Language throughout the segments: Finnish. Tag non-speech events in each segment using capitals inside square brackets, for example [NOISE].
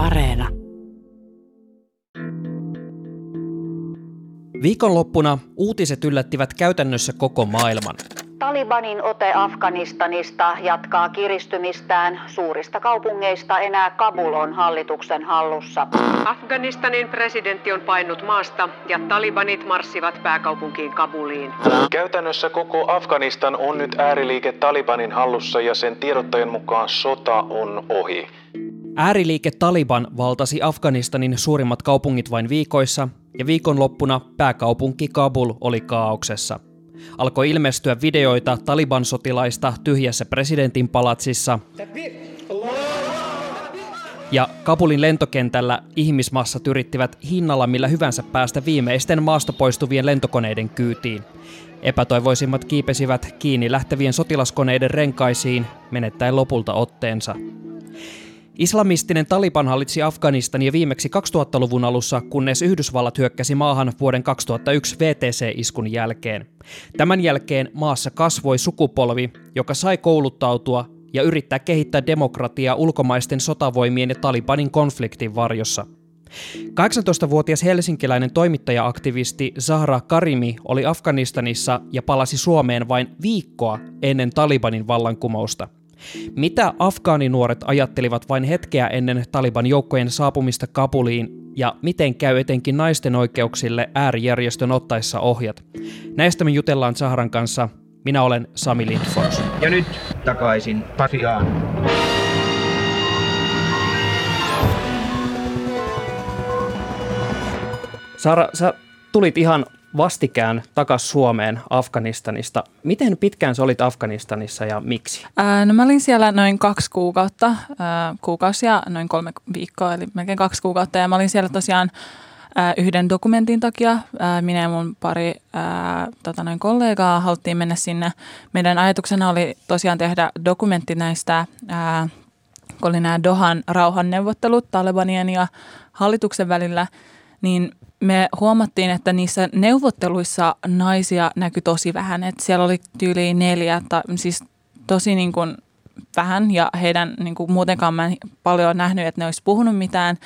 Areena. Viikonloppuna uutiset yllättivät käytännössä koko maailman. Talibanin ote Afganistanista jatkaa kiristymistään. Suurista kaupungeista enää Kabul on hallituksen hallussa. Afganistanin presidentti on painut maasta ja talibanit marssivat pääkaupunkiin Kabuliin. Käytännössä koko Afganistan on nyt ääriliike Talibanin hallussa ja sen tiedottajan mukaan sota on ohi. Ääriliike Taliban valtasi Afganistanin suurimmat kaupungit vain viikoissa, ja viikonloppuna pääkaupunki Kabul oli kaauksessa. Alkoi ilmestyä videoita Taliban-sotilaista tyhjässä presidentin palatsissa, ja Kabulin lentokentällä ihmismassat yrittivät hinnalla millä hyvänsä päästä viimeisten maasta poistuvien lentokoneiden kyytiin. Epätoivoisimmat kiipesivät kiinni lähtevien sotilaskoneiden renkaisiin, menettäen lopulta otteensa. Islamistinen Taliban hallitsi Afganistania viimeksi 2000-luvun alussa, kunnes Yhdysvallat hyökkäsi maahan vuoden 2001 VTC-iskun jälkeen. Tämän jälkeen maassa kasvoi sukupolvi, joka sai kouluttautua ja yrittää kehittää demokratiaa ulkomaisten sotavoimien ja Talibanin konfliktin varjossa. 18-vuotias helsinkiläinen toimittaja-aktivisti Zahra Karimi oli Afganistanissa ja palasi Suomeen vain viikkoa ennen Talibanin vallankumousta – mitä afgaaninuoret ajattelivat vain hetkeä ennen Taliban joukkojen saapumista Kabuliin ja miten käy etenkin naisten oikeuksille äärijärjestön ottaessa ohjat? Näistä me jutellaan Saharan kanssa. Minä olen Sami Lindfors. Ja nyt takaisin Pasiaan. Sara, sä tulit ihan vastikään takaisin Suomeen Afganistanista. Miten pitkään sä olit Afganistanissa ja miksi? Ää, no mä olin siellä noin kaksi kuukautta, ää, kuukausia, noin kolme viikkoa, eli melkein kaksi kuukautta. Ja mä olin siellä tosiaan ää, yhden dokumentin takia. Ää, minä ja mun pari ää, tota noin kollegaa haluttiin mennä sinne. Meidän ajatuksena oli tosiaan tehdä dokumentti näistä, ää, kun oli nämä Dohan rauhanneuvottelut Talebanien ja hallituksen välillä, niin me huomattiin, että niissä neuvotteluissa naisia näkyi tosi vähän. Että siellä oli tyyli neljä, tai siis tosi niin kuin vähän ja heidän niin kuin muutenkaan mä en paljon nähnyt, että ne olisi puhunut mitään,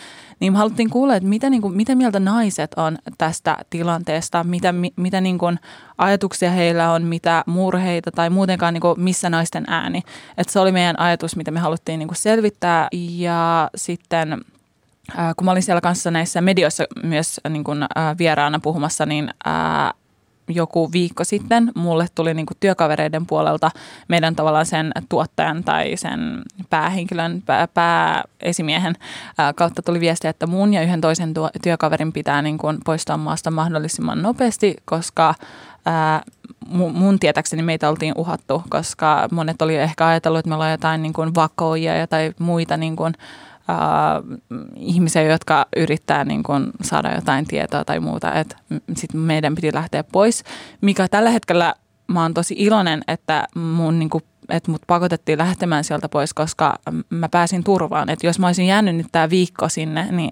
niin me haluttiin kuulla, että mitä, niin kuin, mitä mieltä naiset on tästä tilanteesta, mitä, mi, mitä niin kuin ajatuksia heillä on, mitä murheita tai muutenkaan niin kuin missä naisten ääni. Että se oli meidän ajatus, mitä me haluttiin niin kuin selvittää ja sitten – kun mä olin siellä kanssa näissä medioissa myös niin kuin, vieraana puhumassa, niin ää, joku viikko sitten mulle tuli niin kuin työkavereiden puolelta meidän tavallaan sen tuottajan tai sen päähenkilön, pää, pääesimiehen ää, kautta tuli viesti, että mun ja yhden toisen tuo, työkaverin pitää niin kuin poistua maasta mahdollisimman nopeasti, koska ää, mun, tietäkseni meitä oltiin uhattu, koska monet oli ehkä ajatellut, että me ollaan jotain niin kuin vakoja tai muita niin kuin, äh, ihmisiä, jotka yrittää niin kuin saada jotain tietoa tai muuta, että sit meidän piti lähteä pois, mikä tällä hetkellä mä oon tosi iloinen, että mun niin kuin että mut pakotettiin lähtemään sieltä pois, koska mä pääsin turvaan. Että jos mä olisin jäänyt nyt tämä viikko sinne, niin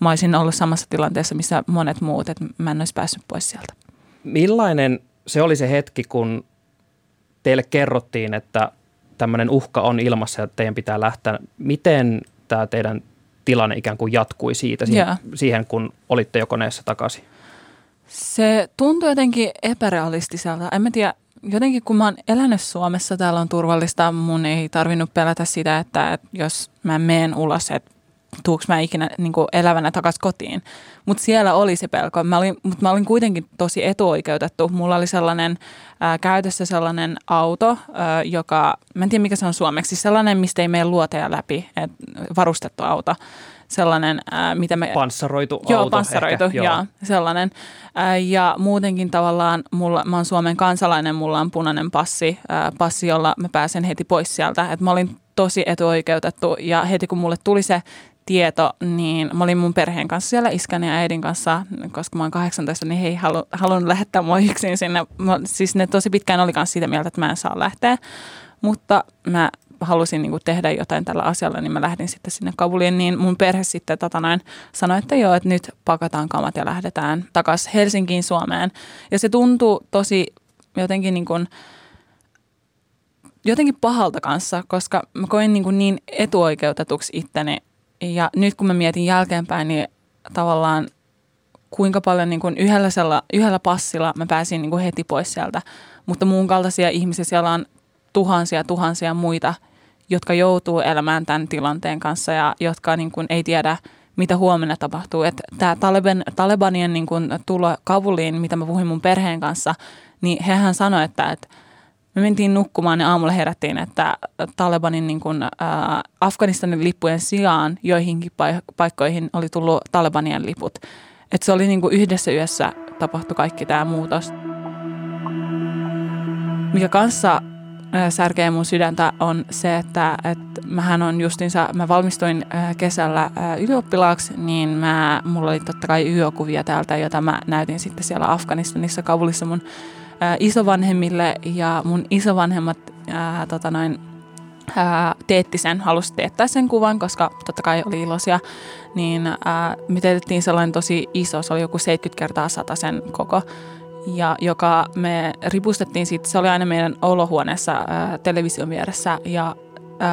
mä olisin ollut samassa tilanteessa, missä monet muut, että mä en olisi päässyt pois sieltä. Millainen se oli se hetki, kun teille kerrottiin, että tämmöinen uhka on ilmassa ja teidän pitää lähteä. Miten tämä teidän tilanne ikään kuin jatkui siitä siihen, yeah. siihen kun olitte jo koneessa takaisin? Se tuntui jotenkin epärealistiselta. En mä tiedä, jotenkin kun mä oon elänyt Suomessa, täällä on turvallista, mun ei tarvinnut pelätä sitä, että, että jos mä menen ulos, että tuuks mä ikinä niin kuin elävänä takaisin kotiin. Mutta siellä oli se pelko. Mä olin, mutta mä olin kuitenkin tosi etuoikeutettu. Mulla oli sellainen ää, käytössä sellainen auto, ää, joka, mä en tiedä mikä se on suomeksi, sellainen, mistä ei mene luoteja läpi, et, varustettu auto. Sellainen, ää, mitä me... Panssaroitu joo, auto. Panssaroitu, ehkä, joo. sellainen. Ää, ja muutenkin tavallaan, mulla, mä oon Suomen kansalainen, mulla on punainen passi, ää, passi, jolla mä pääsen heti pois sieltä. Et mä olin tosi etuoikeutettu ja heti kun mulle tuli se tieto, niin mä olin mun perheen kanssa siellä iskän ja äidin kanssa, koska mä oon 18, niin he ei halu, halunnut lähettää mua yksin sinne. Mä, siis ne tosi pitkään oli kanssa sitä mieltä, että mä en saa lähteä, mutta mä halusin niin kuin tehdä jotain tällä asialla, niin mä lähdin sitten sinne Kabuliin, niin mun perhe sitten tota noin, sanoi, että joo, että nyt pakataan kamat ja lähdetään takaisin Helsinkiin Suomeen. Ja se tuntuu tosi jotenkin niin kuin, jotenkin pahalta kanssa, koska mä koin niin, kuin niin etuoikeutetuksi itteni ja nyt kun mä mietin jälkeenpäin, niin tavallaan kuinka paljon niin kuin yhdellä, sella, yhdellä passilla mä pääsin niin kuin heti pois sieltä. Mutta muun kaltaisia ihmisiä siellä on tuhansia tuhansia muita, jotka joutuu elämään tämän tilanteen kanssa ja jotka niin kuin ei tiedä, mitä huomenna tapahtuu. Että tämä Taliban, Talibanien niin kuin tulo Kabuliin, mitä mä puhuin mun perheen kanssa, niin hehän sanoi, että, että me mentiin nukkumaan ja aamulla herättiin, että Talibanin niin kuin, ä, Afganistanin lippujen sijaan joihinkin paikkoihin oli tullut Talibanien liput. Että se oli niin kuin yhdessä yössä tapahtui kaikki tämä muutos. Mikä kanssa särkee mun sydäntä on se, että, että mähän on justinsa, mä valmistuin kesällä ylioppilaaksi, niin mä, mulla oli totta kai yökuvia täältä, jota mä näytin sitten siellä Afganistanissa Kabulissa mun isovanhemmille ja mun isovanhemmat ää, tota noin, ää, teetti sen, halusi teettää sen kuvan, koska totta kai oli iloisia, niin ää, me teetettiin sellainen tosi iso, se oli joku 70 kertaa 100 sen koko, ja joka me ripustettiin siitä, se oli aina meidän olohuoneessa ää, television vieressä ja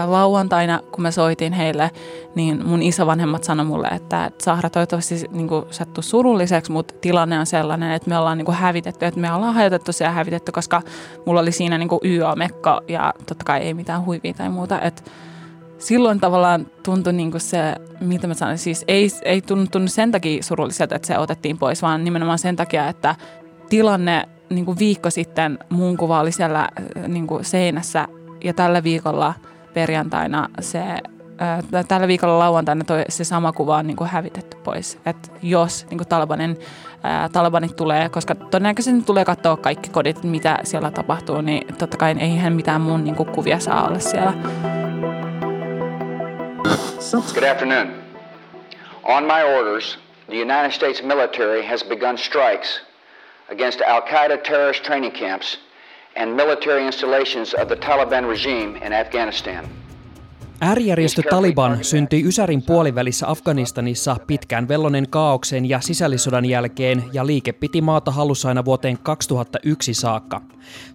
lauantaina, kun mä soitin heille, niin mun isovanhemmat sanoi mulle, että Sahra toivottavasti niin sattuu surulliseksi, mutta tilanne on sellainen, että me ollaan niin kuin hävitetty, että me ollaan hajotettu ja hävitetty, koska mulla oli siinä niin YÖ-mekko ja totta kai ei mitään huivia tai muuta, että silloin tavallaan tuntui niin kuin se, mitä mä sanoin, siis ei, ei tuntunut sen takia surulliselta, että se otettiin pois, vaan nimenomaan sen takia, että tilanne niin kuin viikko sitten mun kuva oli siellä niin kuin seinässä ja tällä viikolla – perjantaina se, ää, tällä viikolla lauantaina toi, se sama kuva on niin kuin hävitetty pois. Että jos niin kuin Talibanin, ää, Talibanit tulee, koska todennäköisesti tulee katsoa kaikki kodit, mitä siellä tapahtuu, niin totta kai eihän mitään mun niin kuin kuvia saa olla siellä. Good afternoon. On my orders, the United States military has begun strikes against Al-Qaeda terrorist training camps – and military installations of the Taliban regime in Afghanistan. Äärijärjestö Taliban syntyi Ysärin puolivälissä Afganistanissa pitkään vellonen kaauksen ja sisällissodan jälkeen ja liike piti maata hallussa aina vuoteen 2001 saakka.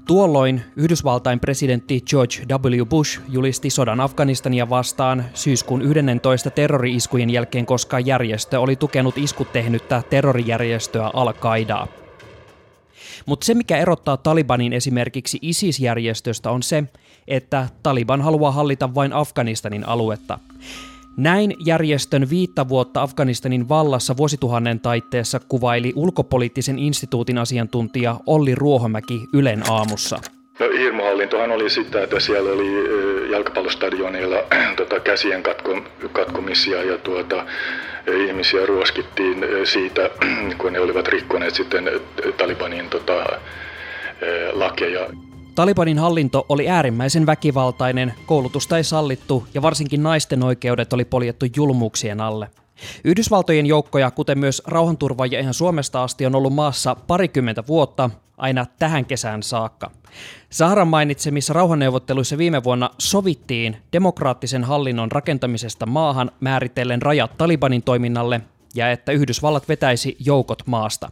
Tuolloin Yhdysvaltain presidentti George W. Bush julisti sodan Afganistania vastaan syyskuun 11 terrori-iskujen jälkeen, koska järjestö oli tukenut iskut tehnyttä terrorijärjestöä Al-Qaidaa. Mutta se, mikä erottaa Talibanin esimerkiksi ISIS-järjestöstä on se, että Taliban haluaa hallita vain Afganistanin aluetta. Näin järjestön viittä vuotta Afganistanin vallassa vuosituhannen taitteessa kuvaili ulkopoliittisen instituutin asiantuntija Olli Ruohomäki Ylen aamussa. No, hirmuhallintohan oli sitä, että siellä oli jalkapallostadioneilla [CLEARS THROAT] tota, käsien katko, katkomisia ja tuota, ihmisiä ruoskittiin siitä, [CLEARS THROAT] kun ne olivat rikkoneet sitten Talibanin tota, lakeja. Talibanin hallinto oli äärimmäisen väkivaltainen, koulutusta ei sallittu ja varsinkin naisten oikeudet oli poljettu julmuuksien alle. Yhdysvaltojen joukkoja, kuten myös rauhanturvaajia ihan Suomesta asti, on ollut maassa parikymmentä vuotta, aina tähän kesään saakka. Saharan mainitsemissa rauhanneuvotteluissa viime vuonna sovittiin demokraattisen hallinnon rakentamisesta maahan määritellen rajat Talibanin toiminnalle ja että Yhdysvallat vetäisi joukot maasta.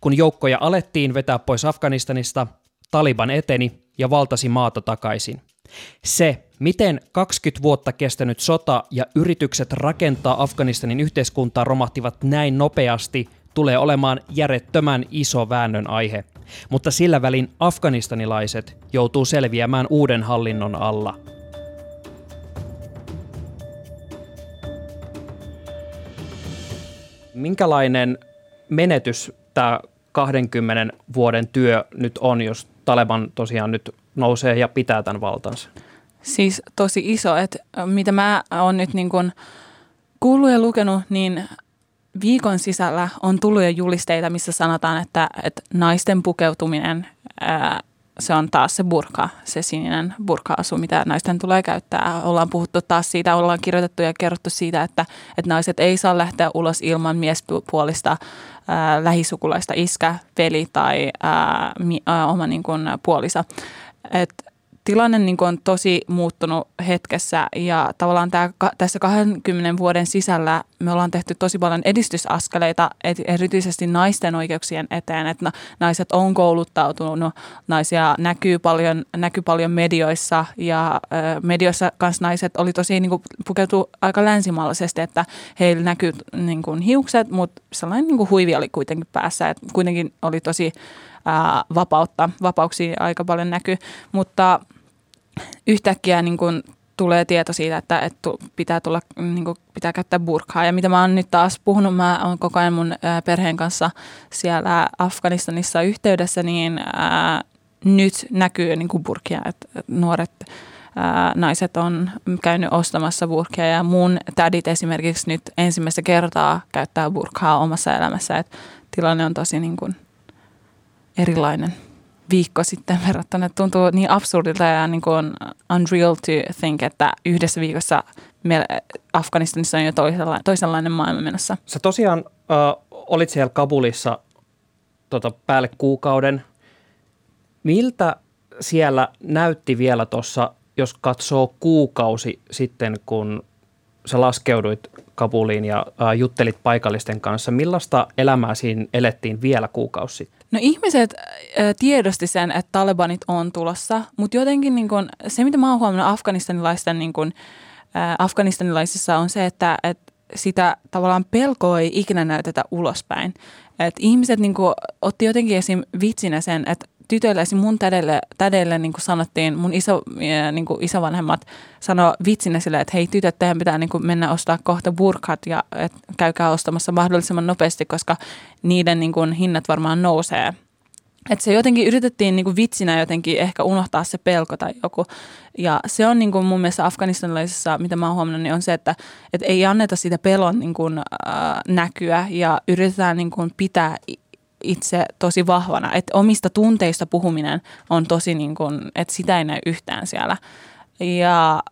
Kun joukkoja alettiin vetää pois Afganistanista, Taliban eteni ja valtasi maata takaisin. Se, miten 20 vuotta kestänyt sota ja yritykset rakentaa Afganistanin yhteiskuntaa romahtivat näin nopeasti, tulee olemaan järjettömän iso väännön aihe. Mutta sillä välin afganistanilaiset joutuu selviämään uuden hallinnon alla. Minkälainen menetys tämä 20 vuoden työ nyt on, jos Taleban tosiaan nyt nousee ja pitää tämän valtansa? Siis tosi iso, että mitä mä oon nyt niin kun kuullut ja lukenut, niin viikon sisällä on tullut jo julisteita, missä sanotaan, että, että naisten pukeutuminen, ää, se on taas se burka, se sininen burka-asu, mitä naisten tulee käyttää. Ollaan puhuttu taas siitä, ollaan kirjoitettu ja kerrottu siitä, että, että naiset ei saa lähteä ulos ilman miespuolista ää, lähisukulaista iskä, veli tai ää, mi, ää, oma niin kuin, puolisa. Et tilanne niin on tosi muuttunut hetkessä ja tavallaan tämä, tässä 20 vuoden sisällä me ollaan tehty tosi paljon edistysaskeleita erityisesti naisten oikeuksien eteen, että naiset on kouluttautunut, naisia näkyy paljon, näkyy paljon medioissa ja medioissa kanssa naiset oli tosi niin kuin, pukeutu aika länsimaalaisesti, että heillä näkyy niin kuin, hiukset, mutta sellainen niin kuin, huivi oli kuitenkin päässä, että kuitenkin oli tosi ää, vapautta, vapauksia aika paljon näkyy, mutta yhtäkkiä niin kuin tulee tieto siitä, että, että pitää, tulla, niin kuin, pitää käyttää burkhaa. Ja mitä mä oon nyt taas puhunut, mä oon koko ajan mun perheen kanssa siellä Afganistanissa yhteydessä, niin ää, nyt näkyy niin kuin burkia, että nuoret ää, naiset on käynyt ostamassa burkia ja mun tädit esimerkiksi nyt ensimmäistä kertaa käyttää burkaa omassa elämässä, että tilanne on tosi niin kuin erilainen viikko sitten [LAUGHS] verrattuna. Tuntuu niin absurdilta ja niin kuin unreal to think, että yhdessä viikossa meillä Afganistanissa on jo toisenlainen, toisenlainen maailma menossa. Sä tosiaan äh, olit siellä Kabulissa tota, päälle kuukauden. Miltä siellä näytti vielä tuossa, jos katsoo kuukausi sitten, kun sä laskeuduit Kabuliin ja äh, juttelit paikallisten kanssa. Millaista elämää siinä elettiin vielä kuukausi sitten? No ihmiset äh, tiedosti sen, että Talebanit on tulossa, mutta jotenkin niin kun, se, mitä mä oon huomannut afganistanilaisten, niin kun, äh, afganistanilaisissa on se, että, että sitä tavallaan pelkoa ei ikinä näytetä ulospäin. Et ihmiset niin kun, otti jotenkin esim. vitsinä sen, että tytöille, esim. mun tädelle, tädelle niin kuin sanottiin, mun iso, niin kuin isovanhemmat sanoi vitsinä sille, että hei tytöt, teidän pitää niin kuin mennä ostaa kohta burkat ja et, käykää ostamassa mahdollisimman nopeasti, koska niiden niin kuin, hinnat varmaan nousee. Että se jotenkin yritettiin niin kuin vitsinä jotenkin ehkä unohtaa se pelko tai joku. Ja se on niin kuin mun mielestä afganistanilaisessa, mitä mä oon huomannut, niin on se, että, että ei anneta sitä pelon niin kuin, äh, näkyä ja yritetään niin kuin pitää itse tosi vahvana. Että omista tunteista puhuminen on tosi niin kuin, että sitä ei näy yhtään siellä. Ja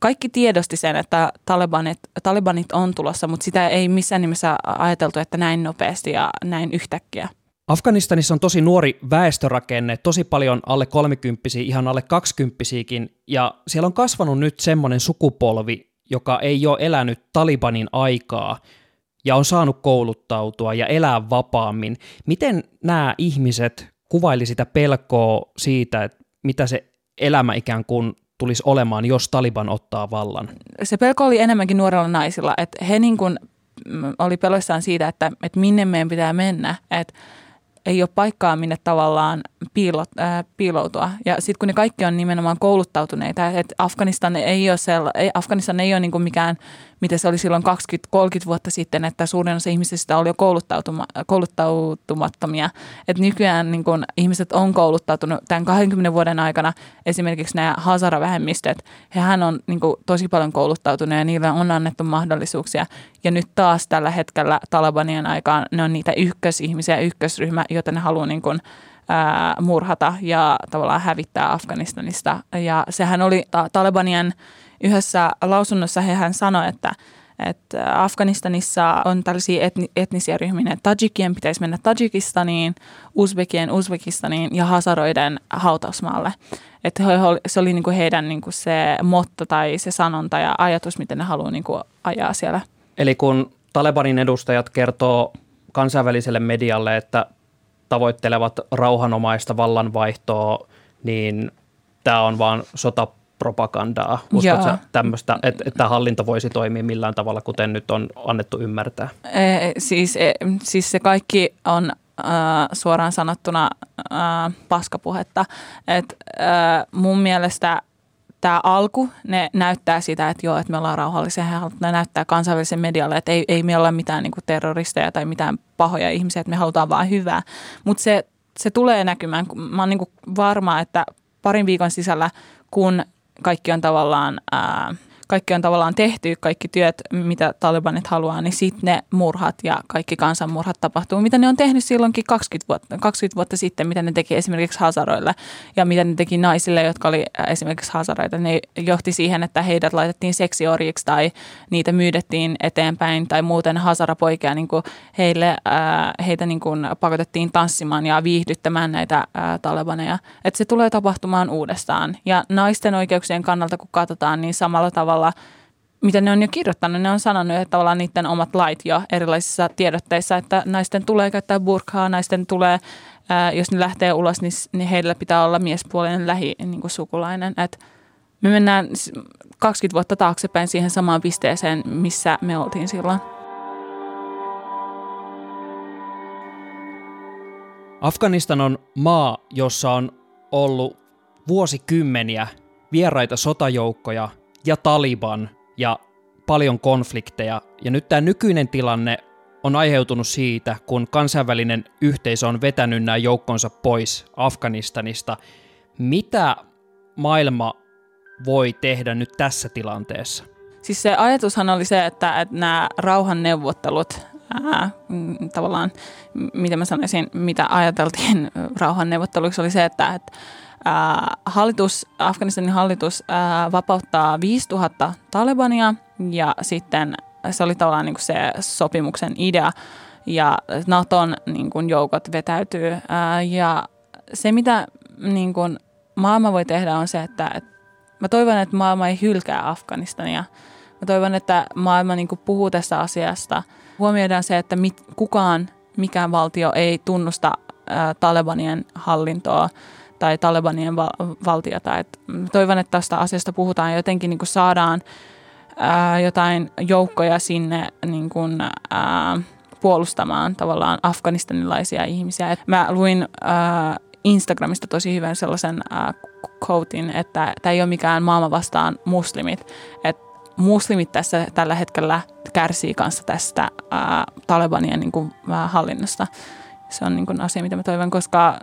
kaikki tiedosti sen, että Talibanit, Talibanit on tulossa, mutta sitä ei missään nimessä ajateltu, että näin nopeasti ja näin yhtäkkiä. Afganistanissa on tosi nuori väestörakenne, tosi paljon alle kolmikymppisiä, ihan alle kaksikymppisiäkin, ja siellä on kasvanut nyt semmoinen sukupolvi, joka ei ole elänyt Talibanin aikaa, ja on saanut kouluttautua ja elää vapaammin. Miten nämä ihmiset kuvaili sitä pelkoa siitä, että mitä se elämä ikään kuin tulisi olemaan, jos Taliban ottaa vallan? Se pelko oli enemmänkin nuorilla naisilla, että he niin kuin oli peloissaan siitä, että, että minne meidän pitää mennä, että ei ole paikkaa, minne tavallaan piilot, äh, piiloutua. Ja sitten kun ne kaikki on nimenomaan kouluttautuneita, että Afganistan ei ole, sella, ei, Afganistan ei ole niin kuin mikään – mitä se oli silloin 20-30 vuotta sitten, että suurin osa ihmisistä oli jo kouluttautuma, kouluttautumattomia. Että nykyään niin kun ihmiset on kouluttautunut tämän 20 vuoden aikana, esimerkiksi nämä Hazara-vähemmistöt, hehän on niin tosi paljon kouluttautunut ja niille on annettu mahdollisuuksia. Ja nyt taas tällä hetkellä Talibanien aikaan ne on niitä ykkösihmisiä, ykkösryhmä, joita ne haluaa niin kun, murhata ja tavallaan hävittää Afganistanista. Ja sehän oli ta- Talibanien yhdessä lausunnossa hän sanoi, että, että Afganistanissa on tällaisia etni, etnisiä ryhmiä, että Tajikien pitäisi mennä Tajikistaniin, Uzbekien Uzbekistaniin ja Hasaroiden hautausmaalle. Että se oli niinku heidän niinku se motto tai se sanonta ja ajatus, miten ne haluaa niinku ajaa siellä. Eli kun Talebanin edustajat kertoo kansainväliselle medialle, että tavoittelevat rauhanomaista vallanvaihtoa, niin tämä on vaan sota propagandaa? Uskotko tämmöistä, että, että hallinto voisi toimia millään tavalla, kuten nyt on annettu ymmärtää? E, siis, e, siis se kaikki on äh, suoraan sanottuna äh, paskapuhetta. Et, äh, mun mielestä tämä alku, ne näyttää sitä, että joo, että me ollaan rauhallisia. Ne näyttää kansainvälisen medialle, että ei, ei me olla mitään niin terroristeja tai mitään pahoja ihmisiä, että me halutaan vaan hyvää. Mutta se, se tulee näkymään. Mä oon niin varma, että parin viikon sisällä, kun kaikki on tavallaan ää, kaikki on tavallaan tehty, kaikki työt, mitä talibanit haluaa, niin sitten ne murhat ja kaikki kansanmurhat tapahtuu, mitä ne on tehnyt silloinkin 20 vuotta, 20 vuotta sitten, mitä ne teki esimerkiksi Hasaroille ja mitä ne teki naisille, jotka oli esimerkiksi Hasaroita. Ne johti siihen, että heidät laitettiin seksiorjiksi tai niitä myydettiin eteenpäin tai muuten Hazarapoikia niin kuin heille, heitä niin kuin pakotettiin tanssimaan ja viihdyttämään näitä talebaneja. Että se tulee tapahtumaan uudestaan. Ja naisten oikeuksien kannalta, kun katsotaan, niin samalla tavalla mitä ne on jo kirjoittanut, ne on sanonut, että tavallaan niiden omat lait jo erilaisissa tiedotteissa, että naisten tulee käyttää burkaa, naisten tulee, ää, jos ne lähtee ulos, niin, niin heillä pitää olla miespuolinen lähi niin. Et me mennään 20 vuotta taaksepäin siihen samaan pisteeseen, missä me oltiin silloin. Afganistan on maa, jossa on ollut vuosikymmeniä vieraita sotajoukkoja ja Taliban ja paljon konflikteja. Ja nyt tämä nykyinen tilanne on aiheutunut siitä, kun kansainvälinen yhteisö on vetänyt nämä joukkonsa pois Afganistanista. Mitä maailma voi tehdä nyt tässä tilanteessa? Siis se ajatushan oli se, että, että nämä rauhanneuvottelut, ää, mm, tavallaan, miten mä sanoisin, mitä ajateltiin rauhanneuvotteluksi, oli se, että, että ää, hallitus, Afganistanin hallitus ää, vapauttaa 5000 Talebania ja sitten se oli tavallaan niin kuin se sopimuksen idea ja Naton niin kuin joukot vetäytyy ää, ja se mitä niin kuin maailma voi tehdä on se, että, että mä toivon, että maailma ei hylkää Afganistania. Mä toivon, että maailma niin kuin puhuu tästä asiasta. Huomioidaan se, että mit, kukaan, mikään valtio ei tunnusta ää, Talebanien hallintoa tai Talebanien val- valtiota. Et toivon, että tästä asiasta puhutaan jotenkin niin kuin saadaan ää, jotain joukkoja sinne niin kuin, ää, puolustamaan tavallaan afganistanilaisia ihmisiä. Et mä luin ää, Instagramista tosi hyvän sellaisen ää, quotein, että tämä ei ole mikään maailma vastaan muslimit. Että muslimit tässä tällä hetkellä kärsii kanssa tästä ää, Talebanien niin kuin, ää, hallinnosta. Se on niin kuin, asia, mitä mä toivon, koska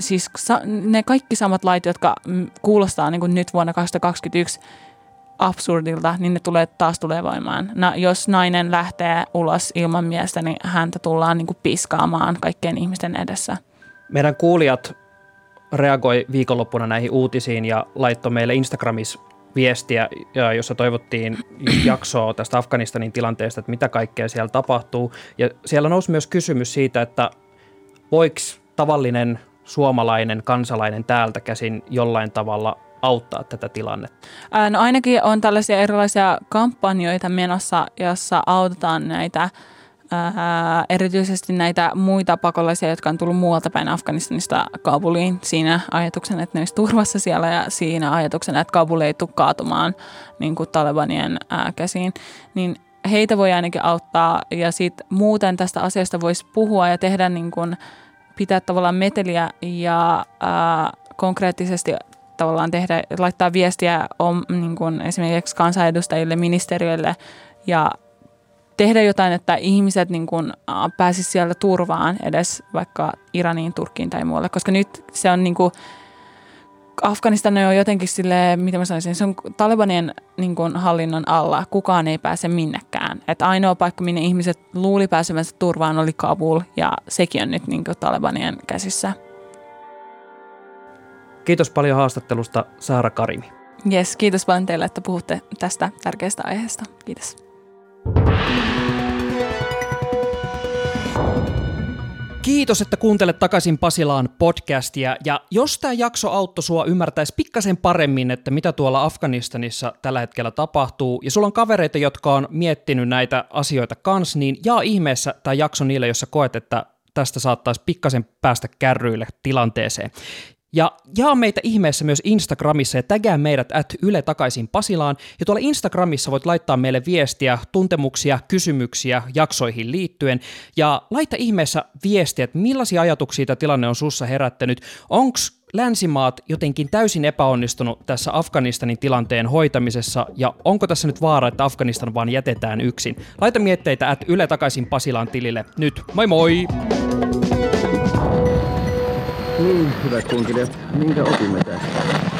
siis ne kaikki samat lait, jotka kuulostaa niin kuin nyt vuonna 2021 absurdilta, niin ne tulee taas tulee voimaan. No, jos nainen lähtee ulos ilman miestä, niin häntä tullaan niin kuin piskaamaan kaikkien ihmisten edessä. Meidän kuulijat reagoi viikonloppuna näihin uutisiin ja laittoi meille Instagramissa viestiä, jossa toivottiin [CLEARS THROAT] jaksoa tästä Afganistanin tilanteesta, että mitä kaikkea siellä tapahtuu. Ja siellä nousi myös kysymys siitä, että voiko tavallinen suomalainen kansalainen täältä käsin jollain tavalla auttaa tätä tilannetta? No ainakin on tällaisia erilaisia kampanjoita menossa, jossa autetaan näitä ää, erityisesti näitä muita pakolaisia, jotka on tullut muualta päin Afganistanista Kabuliin siinä ajatuksen, että ne olisi turvassa siellä ja siinä ajatuksen, että Kabul ei tule kaatumaan niin kuin Talebanien ää, käsiin, niin heitä voi ainakin auttaa ja sitten muuten tästä asiasta voisi puhua ja tehdä niin kuin, pitää tavallaan meteliä ja ää, konkreettisesti tavallaan tehdä, laittaa viestiä om, niin kuin esimerkiksi kansanedustajille, ministeriöille ja tehdä jotain, että ihmiset niin kuin, pääsisivät siellä turvaan edes vaikka Iraniin, Turkkiin tai muualle, koska nyt se on niin kuin, Afganistan on jotenkin sille, mitä mä sanoisin, se on Talibanien niin kuin, hallinnon alla. Kukaan ei pääse minnekään. Et ainoa paikka, minne ihmiset luuli pääsevänsä turvaan, oli Kabul, ja sekin on nyt niin kuin, Talibanien käsissä. Kiitos paljon haastattelusta, Saara Karimi. Yes, kiitos paljon teille, että puhutte tästä tärkeästä aiheesta. Kiitos. Kiitos, että kuuntelet takaisin Pasilaan podcastia. Ja jos tämä jakso auttoi sua ymmärtäisi pikkasen paremmin, että mitä tuolla Afganistanissa tällä hetkellä tapahtuu, ja sulla on kavereita, jotka on miettinyt näitä asioita kans, niin jaa ihmeessä tämä jakso niille, jossa koet, että tästä saattaisi pikkasen päästä kärryille tilanteeseen. Ja jaa meitä ihmeessä myös Instagramissa ja tägää meidät at Yle takaisin Pasilaan. Ja tuolla Instagramissa voit laittaa meille viestiä, tuntemuksia, kysymyksiä jaksoihin liittyen. Ja laita ihmeessä viestiä, että millaisia ajatuksia tämä tilanne on sussa herättänyt. Onko länsimaat jotenkin täysin epäonnistunut tässä Afganistanin tilanteen hoitamisessa, ja onko tässä nyt vaara, että Afganistan vaan jätetään yksin? Laita mietteitä at Yle takaisin Pasilaan tilille nyt. Moi moi! Niin, hyvät kunkilijat, minkä opimme tästä?